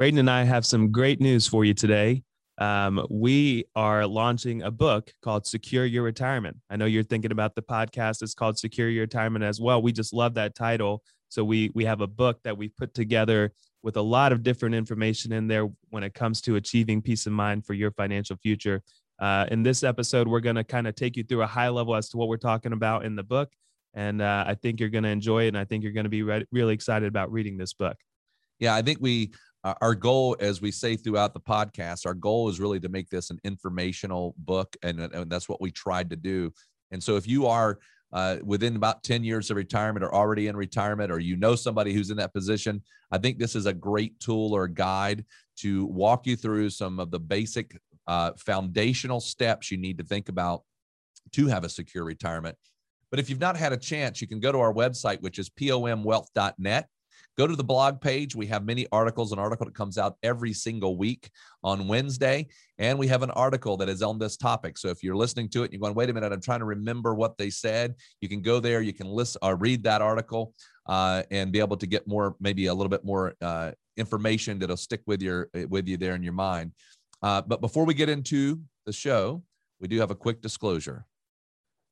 Radon and I have some great news for you today. Um, we are launching a book called Secure Your Retirement. I know you're thinking about the podcast. It's called Secure Your Retirement as well. We just love that title. So we we have a book that we put together with a lot of different information in there when it comes to achieving peace of mind for your financial future. Uh, in this episode, we're going to kind of take you through a high level as to what we're talking about in the book. And uh, I think you're going to enjoy it. And I think you're going to be re- really excited about reading this book. Yeah, I think we our goal, as we say throughout the podcast, our goal is really to make this an informational book, and, and that's what we tried to do. And so, if you are uh, within about 10 years of retirement or already in retirement, or you know somebody who's in that position, I think this is a great tool or guide to walk you through some of the basic uh, foundational steps you need to think about to have a secure retirement. But if you've not had a chance, you can go to our website, which is pomwealth.net. Go to the blog page. We have many articles, an article that comes out every single week on Wednesday. And we have an article that is on this topic. So if you're listening to it you're going, wait a minute, I'm trying to remember what they said, you can go there, you can listen or uh, read that article uh, and be able to get more, maybe a little bit more uh, information that'll stick with your with you there in your mind. Uh, but before we get into the show, we do have a quick disclosure.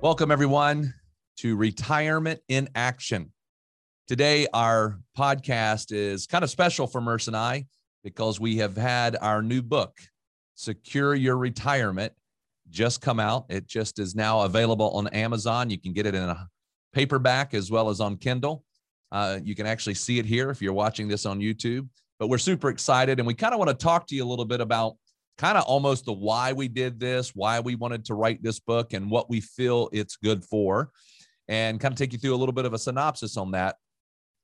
Welcome, everyone, to Retirement in Action. Today, our podcast is kind of special for Murs and I because we have had our new book, Secure Your Retirement, just come out. It just is now available on Amazon. You can get it in a paperback as well as on Kindle. Uh, you can actually see it here if you're watching this on YouTube. But we're super excited, and we kind of want to talk to you a little bit about kind of almost the why we did this, why we wanted to write this book, and what we feel it's good for, and kind of take you through a little bit of a synopsis on that.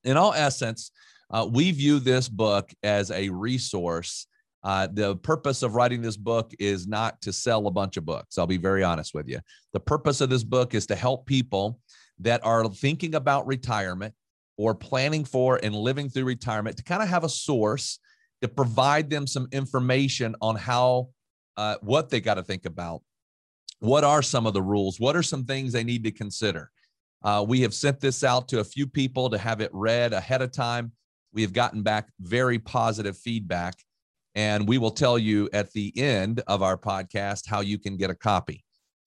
In all essence, uh, we view this book as a resource. Uh, the purpose of writing this book is not to sell a bunch of books. I'll be very honest with you. The purpose of this book is to help people that are thinking about retirement or planning for and living through retirement to kind of have a source to provide them some information on how uh, what they got to think about. What are some of the rules? What are some things they need to consider? Uh, we have sent this out to a few people to have it read ahead of time. We have gotten back very positive feedback and we will tell you at the end of our podcast how you can get a copy.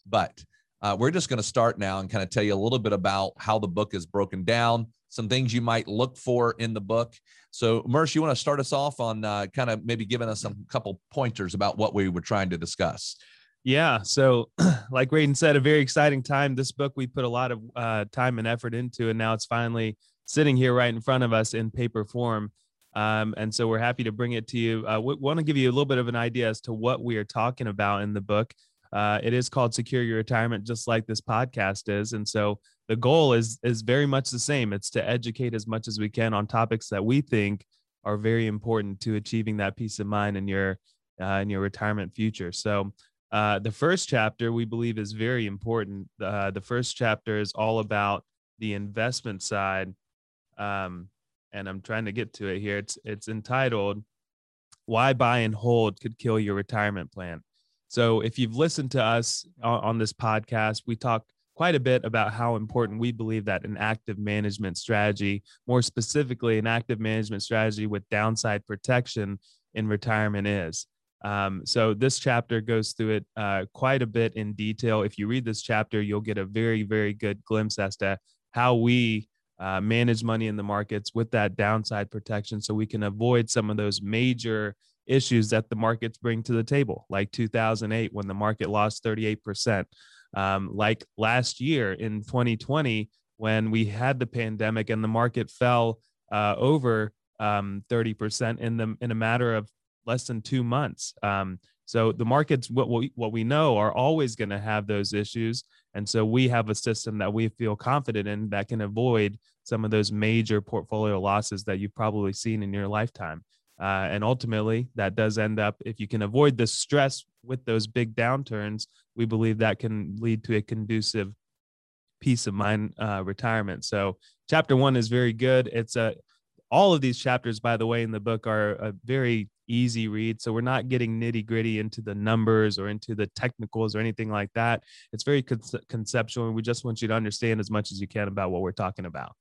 But uh, we're just going to start now and kind of tell you a little bit about how the book is broken down some things you might look for in the book. So, Murs, you want to start us off on uh, kind of maybe giving us some couple pointers about what we were trying to discuss. Yeah. So, like Radon said, a very exciting time. This book we put a lot of uh, time and effort into, and now it's finally sitting here right in front of us in paper form. Um, and so we're happy to bring it to you. Uh, we want to give you a little bit of an idea as to what we are talking about in the book. Uh, it is called Secure Your Retirement, just like this podcast is. And so the goal is is very much the same. It's to educate as much as we can on topics that we think are very important to achieving that peace of mind in your uh, in your retirement future. So uh, the first chapter we believe is very important. Uh, the first chapter is all about the investment side, um, and I'm trying to get to it here. It's it's entitled "Why Buy and Hold Could Kill Your Retirement Plan." So if you've listened to us on, on this podcast, we talk quite a bit about how important we believe that an active management strategy, more specifically, an active management strategy with downside protection in retirement is. Um, so this chapter goes through it uh, quite a bit in detail. If you read this chapter, you'll get a very, very good glimpse as to how we uh, manage money in the markets with that downside protection, so we can avoid some of those major issues that the markets bring to the table, like 2008 when the market lost 38%, um, like last year in 2020 when we had the pandemic and the market fell uh, over um, 30% in the in a matter of less than two months. Um, so the markets, what we, what we know, are always going to have those issues, and so we have a system that we feel confident in that can avoid some of those major portfolio losses that you've probably seen in your lifetime. Uh, and ultimately, that does end up, if you can avoid the stress with those big downturns, we believe that can lead to a conducive peace of mind uh, retirement. So, chapter one is very good. It's a all of these chapters, by the way, in the book are a very easy read. So we're not getting nitty gritty into the numbers or into the technicals or anything like that. It's very con- conceptual, and we just want you to understand as much as you can about what we're talking about.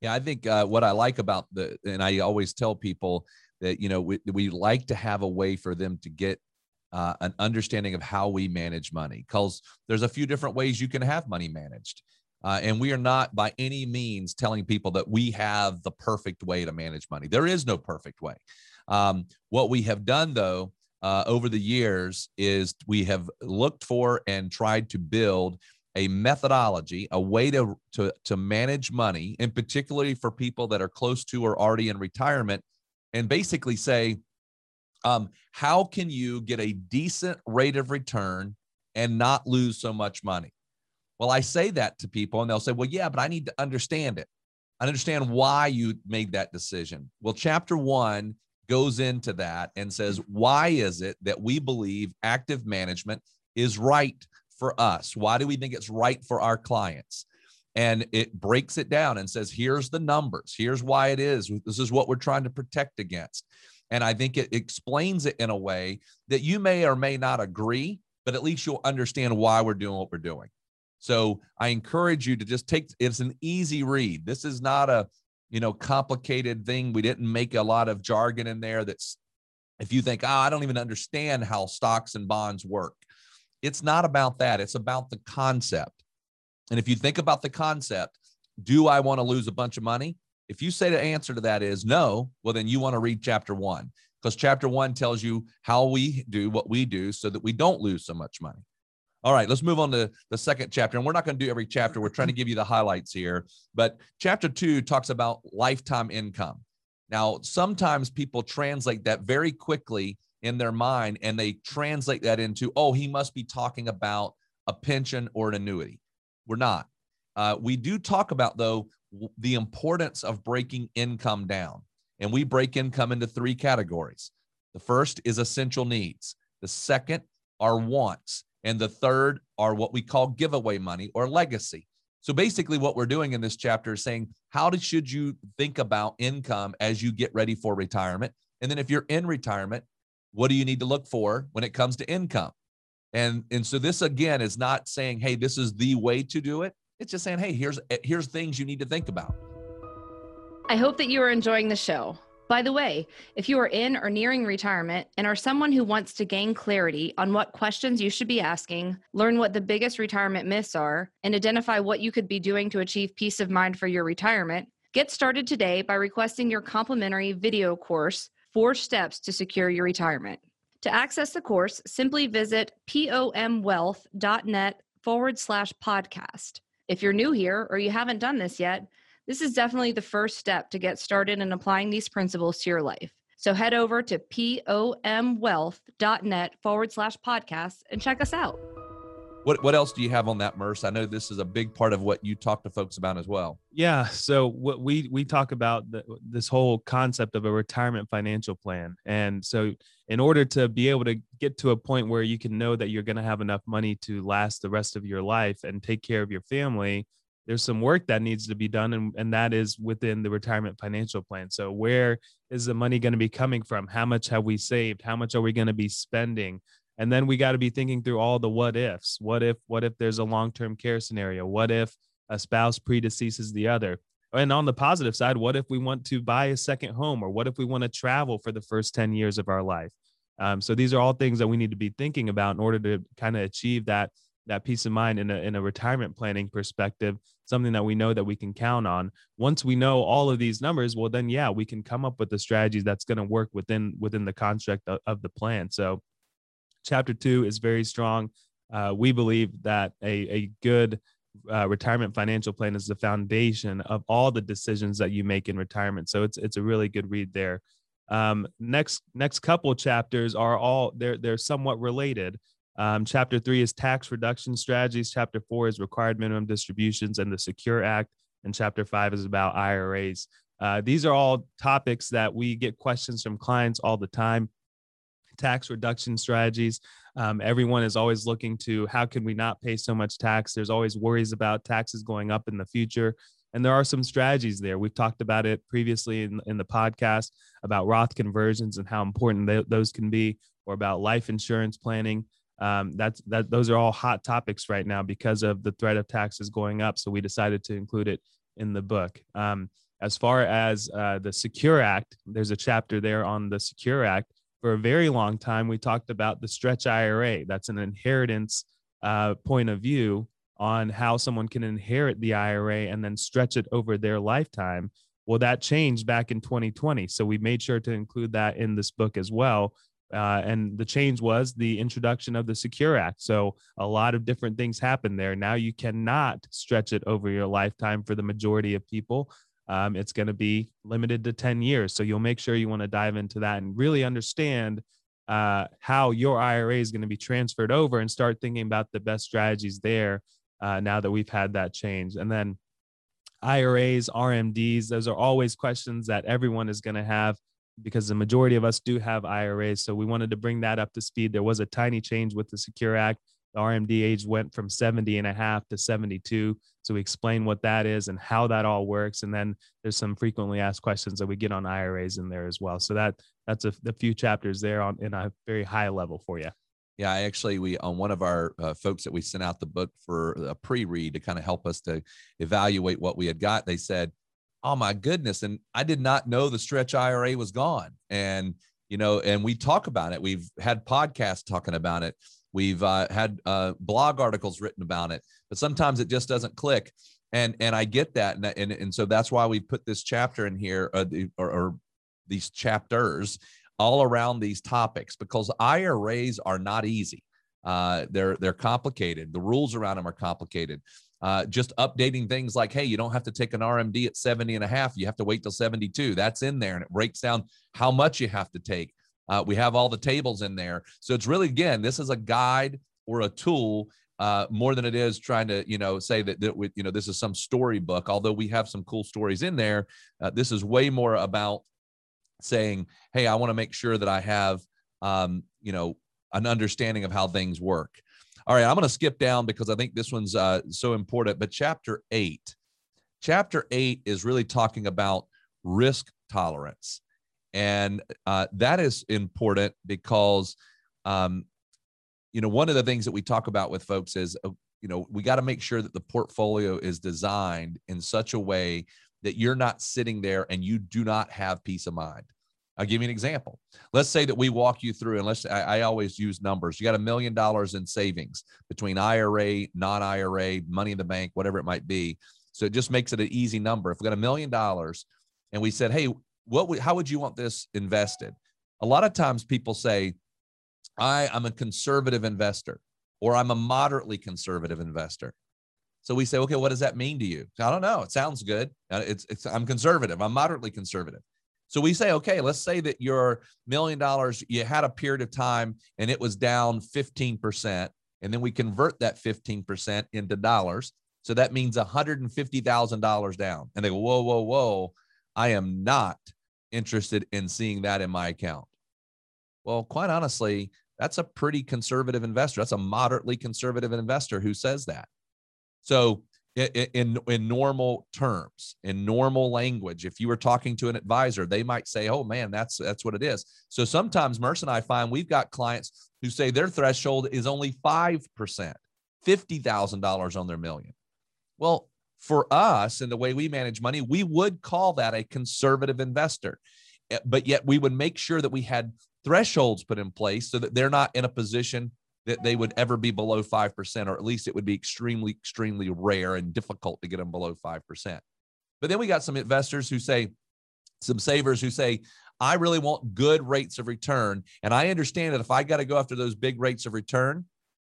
Yeah, I think uh, what I like about the, and I always tell people that you know we, we like to have a way for them to get uh, an understanding of how we manage money because there's a few different ways you can have money managed uh, and we are not by any means telling people that we have the perfect way to manage money. There is no perfect way. Um, what we have done though uh, over the years is we have looked for and tried to build a methodology, a way to, to, to manage money, and particularly for people that are close to or already in retirement, and basically say, um, how can you get a decent rate of return and not lose so much money? Well, I say that to people and they'll say, well, yeah, but I need to understand it. I understand why you made that decision. Well, chapter one goes into that and says, why is it that we believe active management is right for us? Why do we think it's right for our clients? And it breaks it down and says, here's the numbers. Here's why it is. This is what we're trying to protect against. And I think it explains it in a way that you may or may not agree, but at least you'll understand why we're doing what we're doing. So I encourage you to just take it's an easy read. This is not a, you know, complicated thing. We didn't make a lot of jargon in there that's if you think, "Oh, I don't even understand how stocks and bonds work." It's not about that. It's about the concept. And if you think about the concept, do I want to lose a bunch of money? If you say the answer to that is no, well, then you want to read chapter one because chapter one tells you how we do what we do so that we don't lose so much money. All right, let's move on to the second chapter. And we're not going to do every chapter. We're trying to give you the highlights here. But chapter two talks about lifetime income. Now, sometimes people translate that very quickly in their mind and they translate that into, oh, he must be talking about a pension or an annuity. We're not. Uh, we do talk about, though, the importance of breaking income down. And we break income into three categories. The first is essential needs, the second are wants, and the third are what we call giveaway money or legacy. So basically, what we're doing in this chapter is saying, how should you think about income as you get ready for retirement? And then if you're in retirement, what do you need to look for when it comes to income? And, and so this again is not saying, hey, this is the way to do it. It's just saying, hey, here's here's things you need to think about. I hope that you are enjoying the show. By the way, if you are in or nearing retirement and are someone who wants to gain clarity on what questions you should be asking, learn what the biggest retirement myths are, and identify what you could be doing to achieve peace of mind for your retirement, get started today by requesting your complimentary video course, Four Steps to Secure Your Retirement. To access the course, simply visit pomwealth.net forward slash podcast. If you're new here or you haven't done this yet, this is definitely the first step to get started in applying these principles to your life. So head over to pomwealth.net forward slash podcast and check us out. What, what else do you have on that, Murs? I know this is a big part of what you talk to folks about as well. Yeah. So what we we talk about the, this whole concept of a retirement financial plan, and so in order to be able to get to a point where you can know that you're going to have enough money to last the rest of your life and take care of your family, there's some work that needs to be done and, and that is within the retirement financial plan so where is the money going to be coming from how much have we saved how much are we going to be spending and then we got to be thinking through all the what ifs. What if what if there's a long-term care scenario? What if a spouse predeceases the other? And on the positive side what if we want to buy a second home? Or what if we want to travel for the first 10 years of our life? Um, so these are all things that we need to be thinking about in order to kind of achieve that that peace of mind in a, in a retirement planning perspective something that we know that we can count on. Once we know all of these numbers well then yeah we can come up with the strategies that's going to work within within the construct of, of, the plan. So chapter two is very strong uh, we believe that a, a good uh, retirement financial plan is the foundation of all the decisions that you make in retirement so it's it's a really good read there um, next next couple chapters are all they're they're somewhat related um, chapter three is tax reduction strategies. Chapter four is required minimum distributions and the Secure Act. And chapter five is about IRAs. Uh, these are all topics that we get questions from clients all the time. Tax reduction strategies. Um, everyone is always looking to how can we not pay so much tax? There's always worries about taxes going up in the future. And there are some strategies there. We've talked about it previously in, in the podcast about Roth conversions and how important those can be, or about life insurance planning um, that's that those are all hot topics right now because of the threat of taxes going up so we decided to include it in the book um, as far as uh, the secure act there's a chapter there on the secure act for a very long time we talked about the stretch ira that's an inheritance uh, point of view on how someone can inherit the ira and then stretch it over their lifetime well that changed back in 2020 so we made sure to include that in this book as well uh, and the change was the introduction of the Secure Act. So a lot of different things happened there. Now you cannot stretch it over your lifetime for the majority of people. Um, it's going to be limited to 10 years. So you'll make sure you want to dive into that and really understand uh, how your IRA is going to be transferred over and start thinking about the best strategies there uh, now that we've had that change. And then IRAs, RMDs, those are always questions that everyone is going to have because the majority of us do have IRAs. So we wanted to bring that up to speed. There was a tiny change with the Secure Act. The RMD age went from 70 and a half to 72. So we explain what that is and how that all works. And then there's some frequently asked questions that we get on IRAs in there as well. So that that's a, a few chapters there on in a very high level for you. Yeah, I actually we on one of our uh, folks that we sent out the book for a pre-read to kind of help us to evaluate what we had got. They said, oh my goodness and i did not know the stretch ira was gone and you know and we talk about it we've had podcasts talking about it we've uh, had uh, blog articles written about it but sometimes it just doesn't click and and i get that and and, and so that's why we put this chapter in here uh, or, or these chapters all around these topics because iras are not easy uh, they're they're complicated the rules around them are complicated uh, just updating things like, hey, you don't have to take an RMD at 70 and a half. You have to wait till 72. That's in there and it breaks down how much you have to take. Uh, we have all the tables in there. So it's really, again, this is a guide or a tool uh, more than it is trying to, you know, say that, that we, you know, this is some storybook. Although we have some cool stories in there, uh, this is way more about saying, hey, I want to make sure that I have, um, you know, an understanding of how things work. All right, I'm going to skip down because I think this one's uh, so important. But chapter eight, chapter eight is really talking about risk tolerance. And uh, that is important because, um, you know, one of the things that we talk about with folks is, uh, you know, we got to make sure that the portfolio is designed in such a way that you're not sitting there and you do not have peace of mind. I'll give you an example. Let's say that we walk you through, and let's, I, I always use numbers. You got a million dollars in savings between IRA, non IRA, money in the bank, whatever it might be. So it just makes it an easy number. If we got a million dollars and we said, hey, what would, how would you want this invested? A lot of times people say, I, I'm a conservative investor or I'm a moderately conservative investor. So we say, okay, what does that mean to you? I don't know. It sounds good. Uh, it's, it's I'm conservative. I'm moderately conservative. So we say, okay, let's say that your million dollars, you had a period of time and it was down 15%. And then we convert that 15% into dollars. So that means $150,000 down. And they go, whoa, whoa, whoa. I am not interested in seeing that in my account. Well, quite honestly, that's a pretty conservative investor. That's a moderately conservative investor who says that. So in in normal terms in normal language if you were talking to an advisor they might say oh man that's that's what it is so sometimes Murs and i find we've got clients who say their threshold is only 5% $50000 on their million well for us and the way we manage money we would call that a conservative investor eh, but yet we would make sure that we had thresholds put in place so that they're not in a position that they would ever be below 5%, or at least it would be extremely, extremely rare and difficult to get them below 5%. But then we got some investors who say, some savers who say, I really want good rates of return. And I understand that if I got to go after those big rates of return,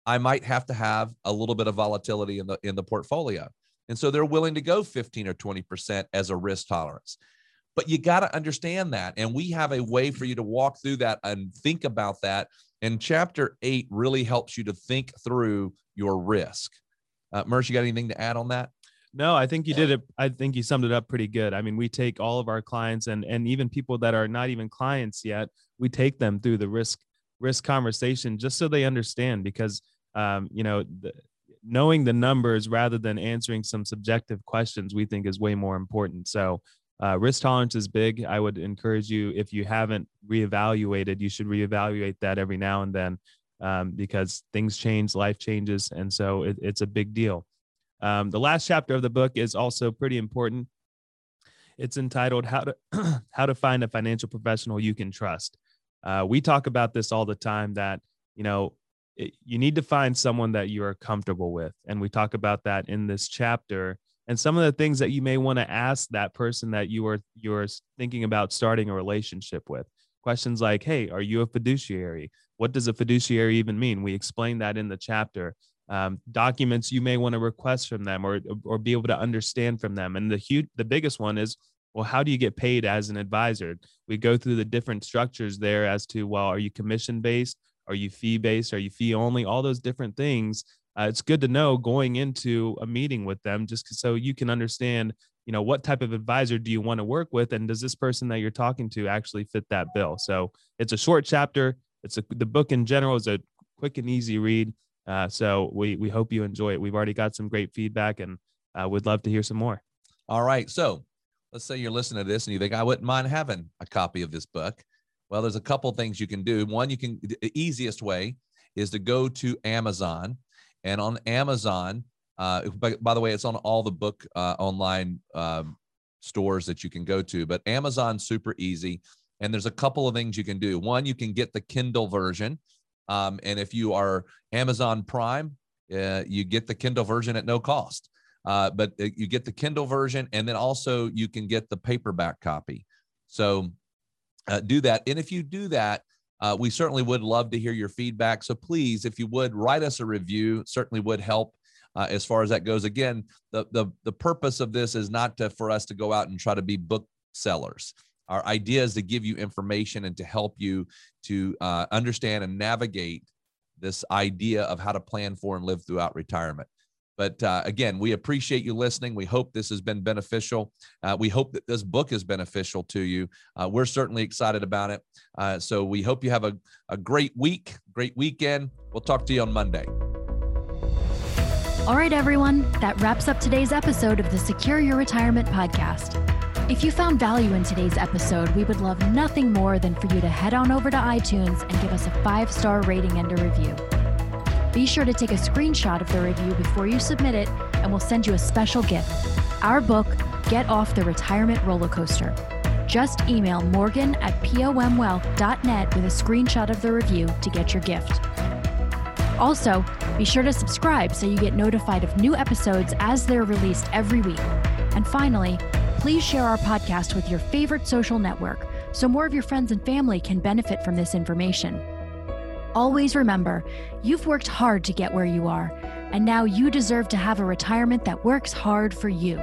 I might have to have a little bit of volatility in the in the portfolio. And so they're willing to go 15 or 20% as a risk tolerance. But you got to understand that. And we have a way for you to walk through that and think about that. And chapter eight really helps you to think through your risk. Uh, Murs, you got anything to add on that? No, I think you did it. I think you summed it up pretty good. I mean, we take all of our clients and and even people that are not even clients yet, we take them through the risk risk conversation just so they understand because um, you know, the, knowing the numbers rather than answering some subjective questions, we think is way more important. So, uh, risk tolerance is big. I would encourage you, if you haven't reevaluated, you should reevaluate that every now and then um, because things change, life changes. And so it, it's a big deal. Um, the last chapter of the book is also pretty important. It's entitled "How to How to Find a Financial Professional You Can Trust." Uh, we talk about this all the time. That you know, it, you need to find someone that you are comfortable with, and we talk about that in this chapter. And some of the things that you may want to ask that person that you are you're thinking about starting a relationship with. Questions like, "Hey, are you a fiduciary? What does a fiduciary even mean?" We explain that in the chapter. Um, documents you may want to request from them or or be able to understand from them. And the huge, the biggest one is, well, how do you get paid as an advisor? We go through the different structures there as to, well, are you commission based? Are you fee based? Are you fee only? All those different things. Uh, it's good to know going into a meeting with them just so you can understand you know what type of advisor do you want to work with and does this person that you're talking to actually fit that bill? So it's a short chapter. It's a, the book in general is a quick and easy read. Uh, so we we hope you enjoy it. We've already got some great feedback and uh, would love to hear some more. All right. So let's say you're listening to this and you think i wouldn't mind having a copy of this book well, there's a couple things you can do. One, you can the easiest way is to go to Amazon, and on Amazon, uh, by, by the way, it's on all the book uh, online um, stores that you can go to. But Amazon's super easy, and there's a couple of things you can do. One, you can get the Kindle version, um, and if you are Amazon Prime, uh, you get the Kindle version at no cost. Uh, but uh, you get the Kindle version, and then also you can get the paperback copy. So uh, do that. And if you do that, uh, we certainly would love to hear your feedback. So please, if you would write us a review, certainly would help. Uh, as far as that goes, again, the, the the purpose of this is not to, for us to go out and try to be book sellers. Our idea is to give you information and to help you to uh, understand and navigate this idea of how to plan for and live throughout retirement. But uh, again, we appreciate you listening. We hope this has been beneficial. Uh, we hope that this book is beneficial to you. Uh, we're certainly excited about it. Uh, so we hope you have a, a great week, great weekend. We'll talk to you on Monday. All right, everyone, that wraps up today's episode of the Secure Your Retirement podcast. If you found value in today's episode, we would love nothing more than for you to head on over to iTunes and give us a five star rating and a review. Be sure to take a screenshot of the review before you submit it, and we'll send you a special gift our book, Get Off the Retirement Roller Coaster. Just email morgan at pomwealth.net with a screenshot of the review to get your gift. Also, be sure to subscribe so you get notified of new episodes as they're released every week. And finally, please share our podcast with your favorite social network so more of your friends and family can benefit from this information. Always remember, you've worked hard to get where you are, and now you deserve to have a retirement that works hard for you.